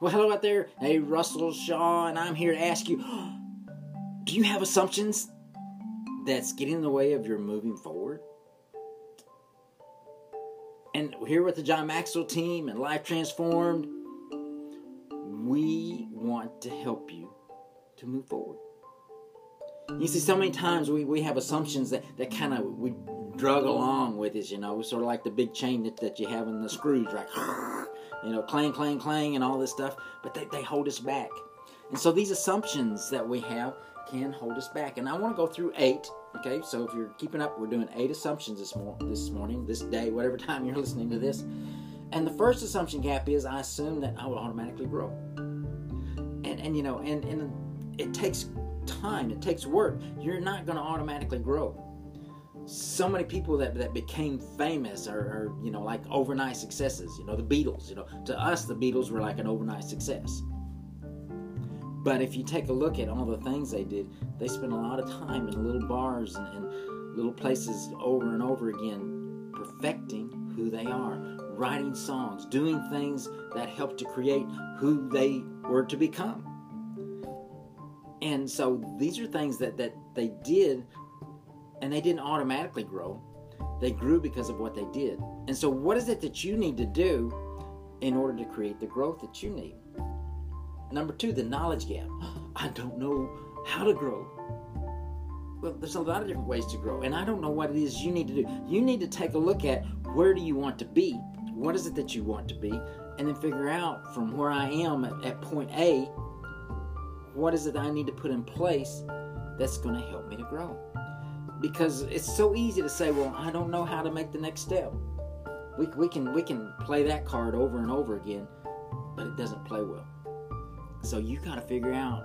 Well, hello out there. Hey, Russell Shaw, and I'm here to ask you do you have assumptions that's getting in the way of your moving forward? And here with the John Maxwell team and Life Transformed, we want to help you to move forward. You see, so many times we, we have assumptions that, that kind of we drug along with us, you know, sort of like the big chain that, that you have in the screws, right? You know, clang, clang, clang, and all this stuff, but they, they hold us back. And so these assumptions that we have can hold us back. And I want to go through eight. Okay, so if you're keeping up, we're doing eight assumptions this, mor- this morning, this day, whatever time you're listening to this. And the first assumption gap is I assume that I will automatically grow. And and you know, and and it takes time, it takes work. You're not going to automatically grow. So many people that, that became famous are, are, you know, like overnight successes. You know, the Beatles. You know, to us, the Beatles were like an overnight success. But if you take a look at all the things they did, they spent a lot of time in little bars and, and little places over and over again, perfecting who they are, writing songs, doing things that helped to create who they were to become. And so these are things that, that they did, and they didn't automatically grow. They grew because of what they did. And so, what is it that you need to do in order to create the growth that you need? Number two, the knowledge gap. I don't know how to grow. Well, there's a lot of different ways to grow, and I don't know what it is you need to do. You need to take a look at where do you want to be? What is it that you want to be? And then figure out from where I am at, at point A, what is it I need to put in place that's going to help me to grow? Because it's so easy to say, well, I don't know how to make the next step. We, we can we can play that card over and over again, but it doesn't play well. So you got to figure out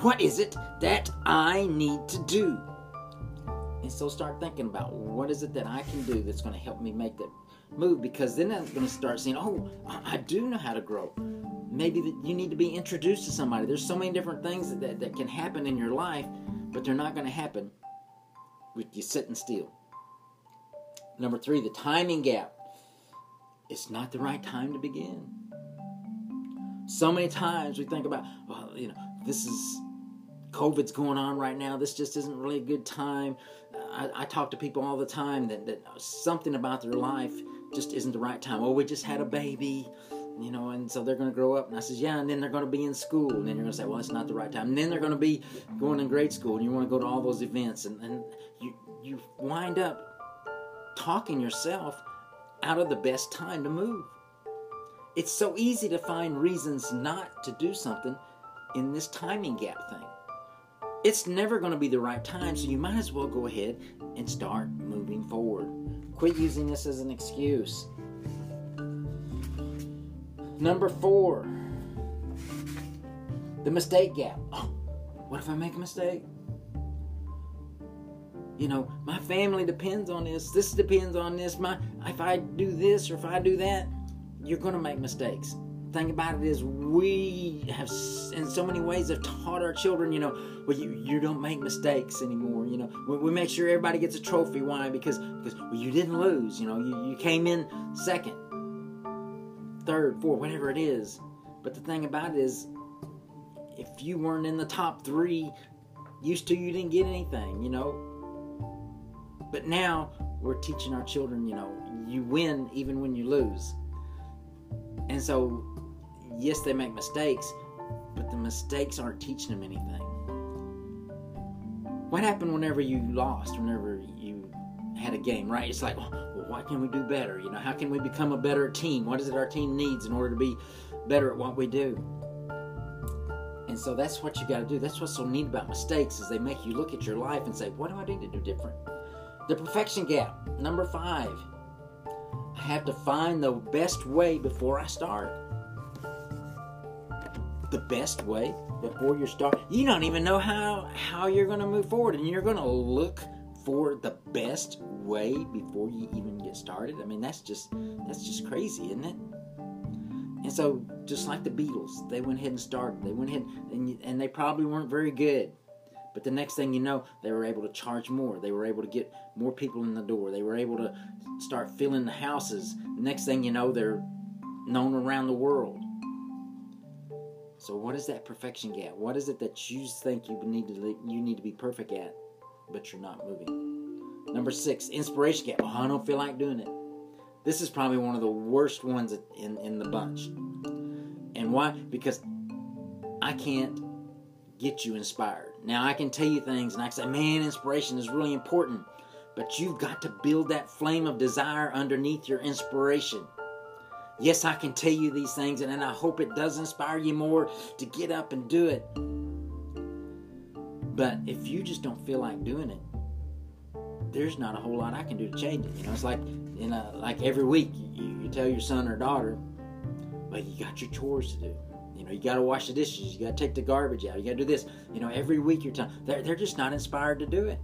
what is it that I need to do. And so start thinking about what is it that I can do that's going to help me make that move because then I'm going to start saying, oh, I do know how to grow maybe you need to be introduced to somebody. There's so many different things that, that, that can happen in your life, but they're not going to happen with you sitting still. Number three, the timing gap. It's not the right time to begin. So many times we think about, well, you know, this is COVID's going on right now. This just isn't really a good time. I, I talk to people all the time that, that something about their life just isn't the right time. Oh, we just had a baby you know, and so they're going to grow up. And I says, yeah, and then they're going to be in school, and then you're going to say, well, it's not the right time. And then they're going to be going in grade school, and you want to go to all those events, and, and you you wind up talking yourself out of the best time to move. It's so easy to find reasons not to do something in this timing gap thing. It's never going to be the right time, so you might as well go ahead and start moving forward. Quit using this as an excuse. Number four, the mistake gap. Oh, what if I make a mistake? You know, my family depends on this. This depends on this. My if I do this or if I do that, you're going to make mistakes. Thing about it is, we have, in so many ways, have taught our children. You know, well, you, you don't make mistakes anymore. You know, we, we make sure everybody gets a trophy. Why? Because because well, you didn't lose. You know, you, you came in second third, fourth, whatever it is. But the thing about it is, if you weren't in the top three, used to you didn't get anything, you know. But now we're teaching our children, you know, you win even when you lose. And so, yes, they make mistakes, but the mistakes aren't teaching them anything. What happened whenever you lost, whenever you had a game, right? It's like, what can we do better? You know, how can we become a better team? What is it our team needs in order to be better at what we do? And so that's what you got to do. That's what's so neat about mistakes is they make you look at your life and say, what do I need to do different? The perfection gap. Number five. I have to find the best way before I start. The best way before you start. You don't even know how how you're going to move forward, and you're going to look for the best way before you even get started. I mean, that's just that's just crazy, isn't it? And so, just like the Beatles, they went ahead and started. They went ahead and and they probably weren't very good. But the next thing you know, they were able to charge more. They were able to get more people in the door. They were able to start filling the houses. Next thing you know, they're known around the world. So what is that perfection gap? What is it that you think you need to you need to be perfect at, but you're not moving? Number six, inspiration gap. Oh, I don't feel like doing it. This is probably one of the worst ones in, in the bunch. And why? Because I can't get you inspired. Now I can tell you things and I can say, man, inspiration is really important. But you've got to build that flame of desire underneath your inspiration. Yes, I can tell you these things, and, and I hope it does inspire you more to get up and do it. But if you just don't feel like doing it, there's not a whole lot I can do to change it. You know, it's like you know, like every week you, you tell your son or daughter, well, you got your chores to do. You know, you got to wash the dishes, you got to take the garbage out, you got to do this. You know, every week you're telling they're, they're just not inspired to do it.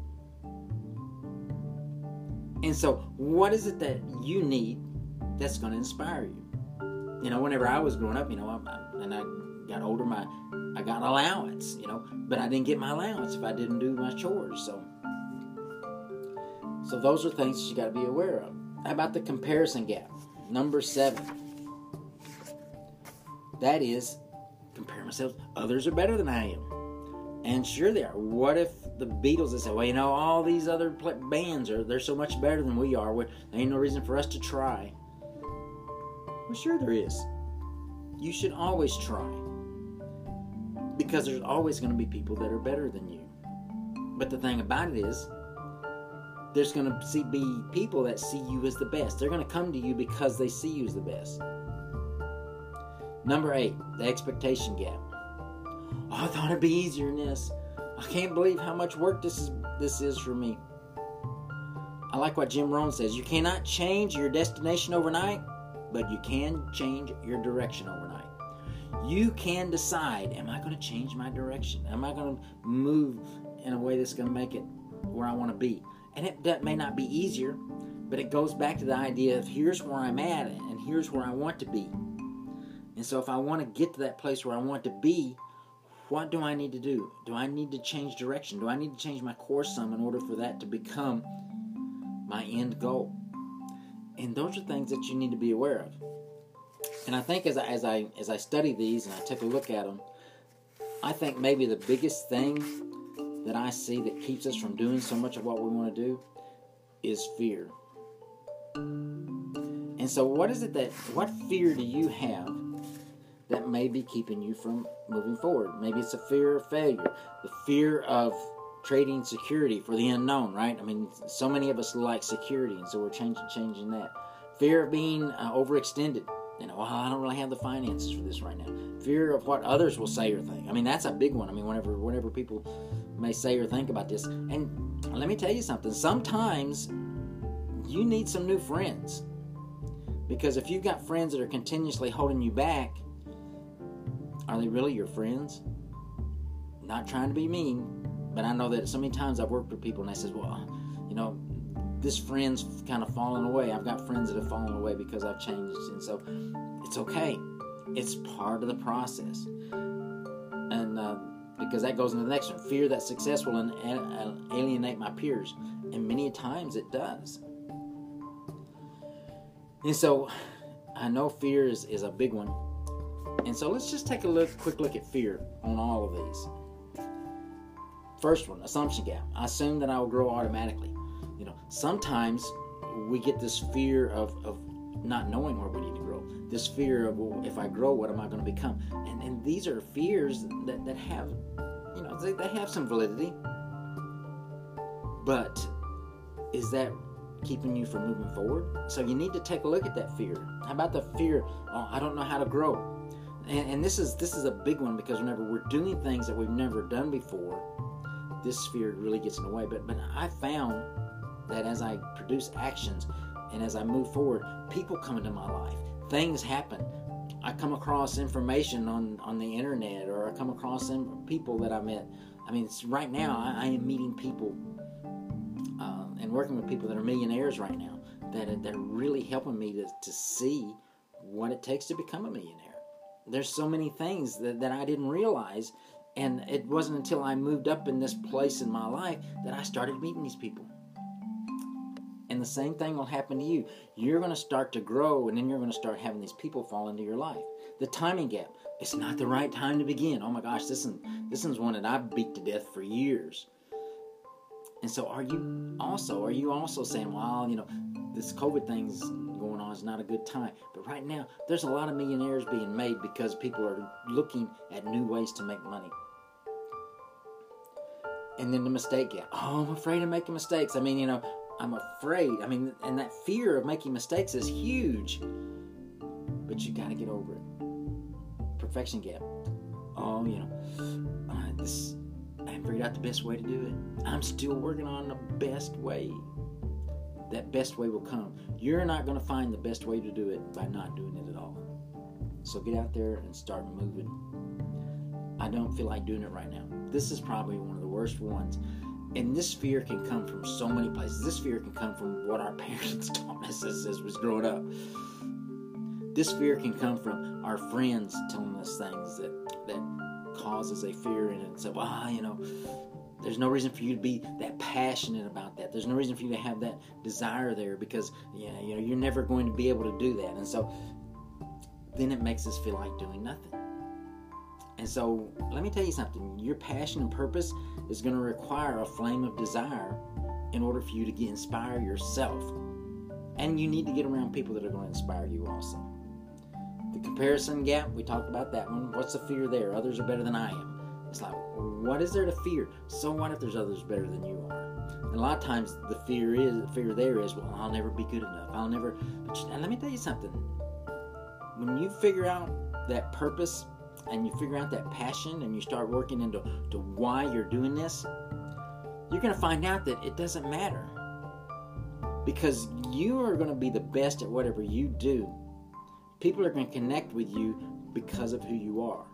And so, what is it that you need that's going to inspire you? You know, whenever I was growing up, you know, I, and I got older, my I got allowance, you know, but I didn't get my allowance if I didn't do my chores. So, so those are things that you got to be aware of. How about the comparison gap? Number seven. That is compare myself. Others are better than I am. And sure they are. What if the Beatles say, well, you know, all these other bands are they're so much better than we are. There ain't no reason for us to try. Well, sure there is. You should always try. Because there's always going to be people that are better than you. But the thing about it is, there's going to be people that see you as the best. They're going to come to you because they see you as the best. Number eight, the expectation gap. Oh, I thought it'd be easier than this. I can't believe how much work this is this is for me. I like what Jim Rohn says. You cannot change your destination overnight, but you can change your direction overnight. You can decide, am I going to change my direction? Am I going to move in a way that's going to make it where I want to be? And it, that may not be easier, but it goes back to the idea of here's where I'm at and here's where I want to be. And so if I want to get to that place where I want to be, what do I need to do? Do I need to change direction? Do I need to change my course some in order for that to become my end goal? And those are things that you need to be aware of. And I think as I as I as I study these and I take a look at them, I think maybe the biggest thing that I see that keeps us from doing so much of what we want to do is fear. And so what is it that what fear do you have that may be keeping you from moving forward. Maybe it's a fear of failure, the fear of trading security for the unknown, right? I mean, so many of us like security, and so we're changing changing that. Fear of being uh, overextended. You know, well, I don't really have the finances for this right now. Fear of what others will say or think. I mean, that's a big one. I mean, whenever whenever people may say or think about this, and let me tell you something. Sometimes you need some new friends because if you've got friends that are continuously holding you back are they really your friends? Not trying to be mean, but I know that so many times I've worked with people and I says, well, you know, this friend's kind of fallen away. I've got friends that have fallen away because I've changed, and so it's okay. It's part of the process, and uh, because that goes into the next one: fear that success will alienate my peers, and many times it does. And so, I know fear is, is a big one and so let's just take a look, quick look at fear on all of these. First one, assumption gap. I assume that I will grow automatically. You know, sometimes we get this fear of, of not knowing where we need to. This fear of, well, if I grow, what am I going to become? And, and these are fears that, that have, you know, they, they have some validity. But is that keeping you from moving forward? So you need to take a look at that fear. How about the fear, oh, I don't know how to grow? and, and this is this is a big one because whenever we're doing things that we've never done before, this fear really gets in the way. But but I found that as I produce actions and as I move forward, people come into my life. Things happen. I come across information on, on the internet or I come across people that I met. I mean, right now I, I am meeting people uh, and working with people that are millionaires right now that are, that are really helping me to, to see what it takes to become a millionaire there's so many things that, that I didn't realize. And it wasn't until I moved up in this place in my life that I started meeting these people. The same thing will happen to you. You're going to start to grow, and then you're going to start having these people fall into your life. The timing gap. It's not the right time to begin. Oh my gosh, this is this is one that I've beat to death for years. And so, are you also are you also saying, well, you know, this COVID thing's going on is not a good time. But right now, there's a lot of millionaires being made because people are looking at new ways to make money. And then the mistake gap. Oh, I'm afraid of making mistakes. I mean, you know, I'm afraid. I mean, and that fear of making mistakes is huge. But you got to get over it. Perfection gap. Oh, you know, uh, this. I haven't figured out the best way to do it. I'm still working on the best way that best way will come. You're not going to find the best way to do it by not doing it at all. So get out there and start moving. I don't feel like doing it right now. This is probably one of the worst ones. And this fear can come from so many places. This fear can come from what our parents taught us as, as was growing up. This fear can come from our friends telling us things that that causes a fear in it. So, ah, you know, there's no reason for you to be that passionate about that. There's no reason for you to have that desire there because yeah, you know you're never going to be able to do that. And so then it makes us feel like doing nothing. And so let me tell you something. Your passion and purpose is going to require a flame of desire in order for you to get inspire yourself. And you need to get around people that are going to inspire you also. The comparison gap, we talked about that one. What's the fear there? Others are better than I am. It's like, what is there to fear? So what if there's others better than you are? And a lot of times the fear is the fear there is, well, I'll never be good enough. I'll never. But you, let me tell you something. When you figure out that purpose and you figure out that passion and you start working into to why you're doing this, you're going to find out that it doesn't matter. Because you are going to be the best at whatever you do. People are going to connect with you because of who you are.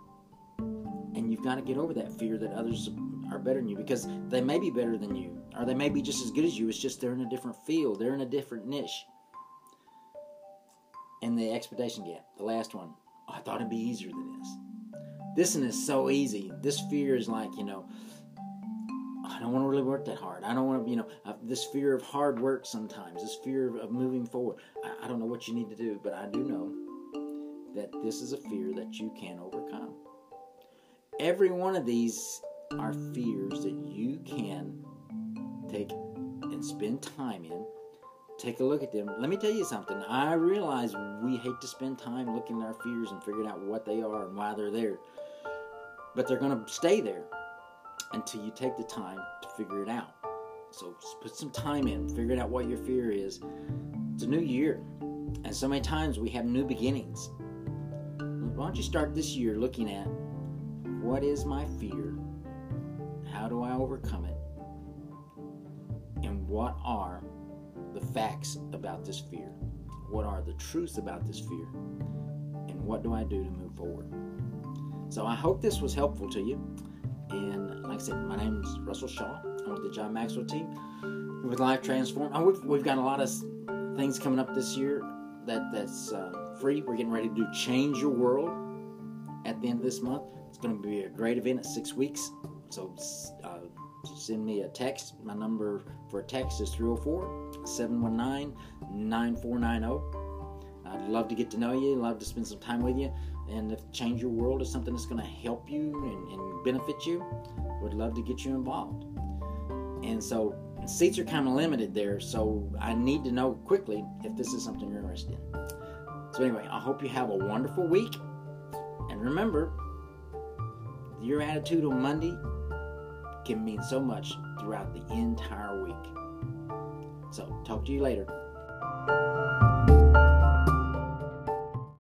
And you've got to get over that fear that others are better than you because they may be better than you or they may be just as good as you it's just they're in a different field they're in a different niche. And the expectation gap the last one oh, i thought it'd be easier than this this one is so easy this fear is like you know I don't want to really work that hard. I don't want to, you know, uh, this fear of hard work sometimes, this fear of moving forward. I, I don't know what you need to do, but I do know that this is a fear that you can overcome. Every one of these are fears that you can take and spend time in. Take a look at them. Let me tell you something. I realize we hate to spend time looking at our fears and figuring out what they are and why they're there. But they're going to stay there until you take the time to figure it out. So put some time in, figuring out what your fear is. It's a new year. And so many times we have new beginnings. Why don't you start this year looking at what is my fear? How do I overcome it? And what are the facts about this fear? What are the truths about this fear? And what do I do to move forward? So I hope this was helpful to you. And like I said, my name is Russell Shaw. I'm with the John Maxwell team with Life Transform. Oh, we've, we've got a lot of things coming up this year that that's uh, free. We're getting ready to do Change Your World at the end of this month. It's going to be a great event at six weeks. So uh, send me a text. My number for a text is 304 719 9490. I'd love to get to know you, love to spend some time with you. And if Change Your World is something that's going to help you and, and benefit you, would love to get you involved. And so seats are kind of limited there, so I need to know quickly if this is something you're interested in. So, anyway, I hope you have a wonderful week. And remember, your attitude on Monday can mean so much throughout the entire week. So, talk to you later.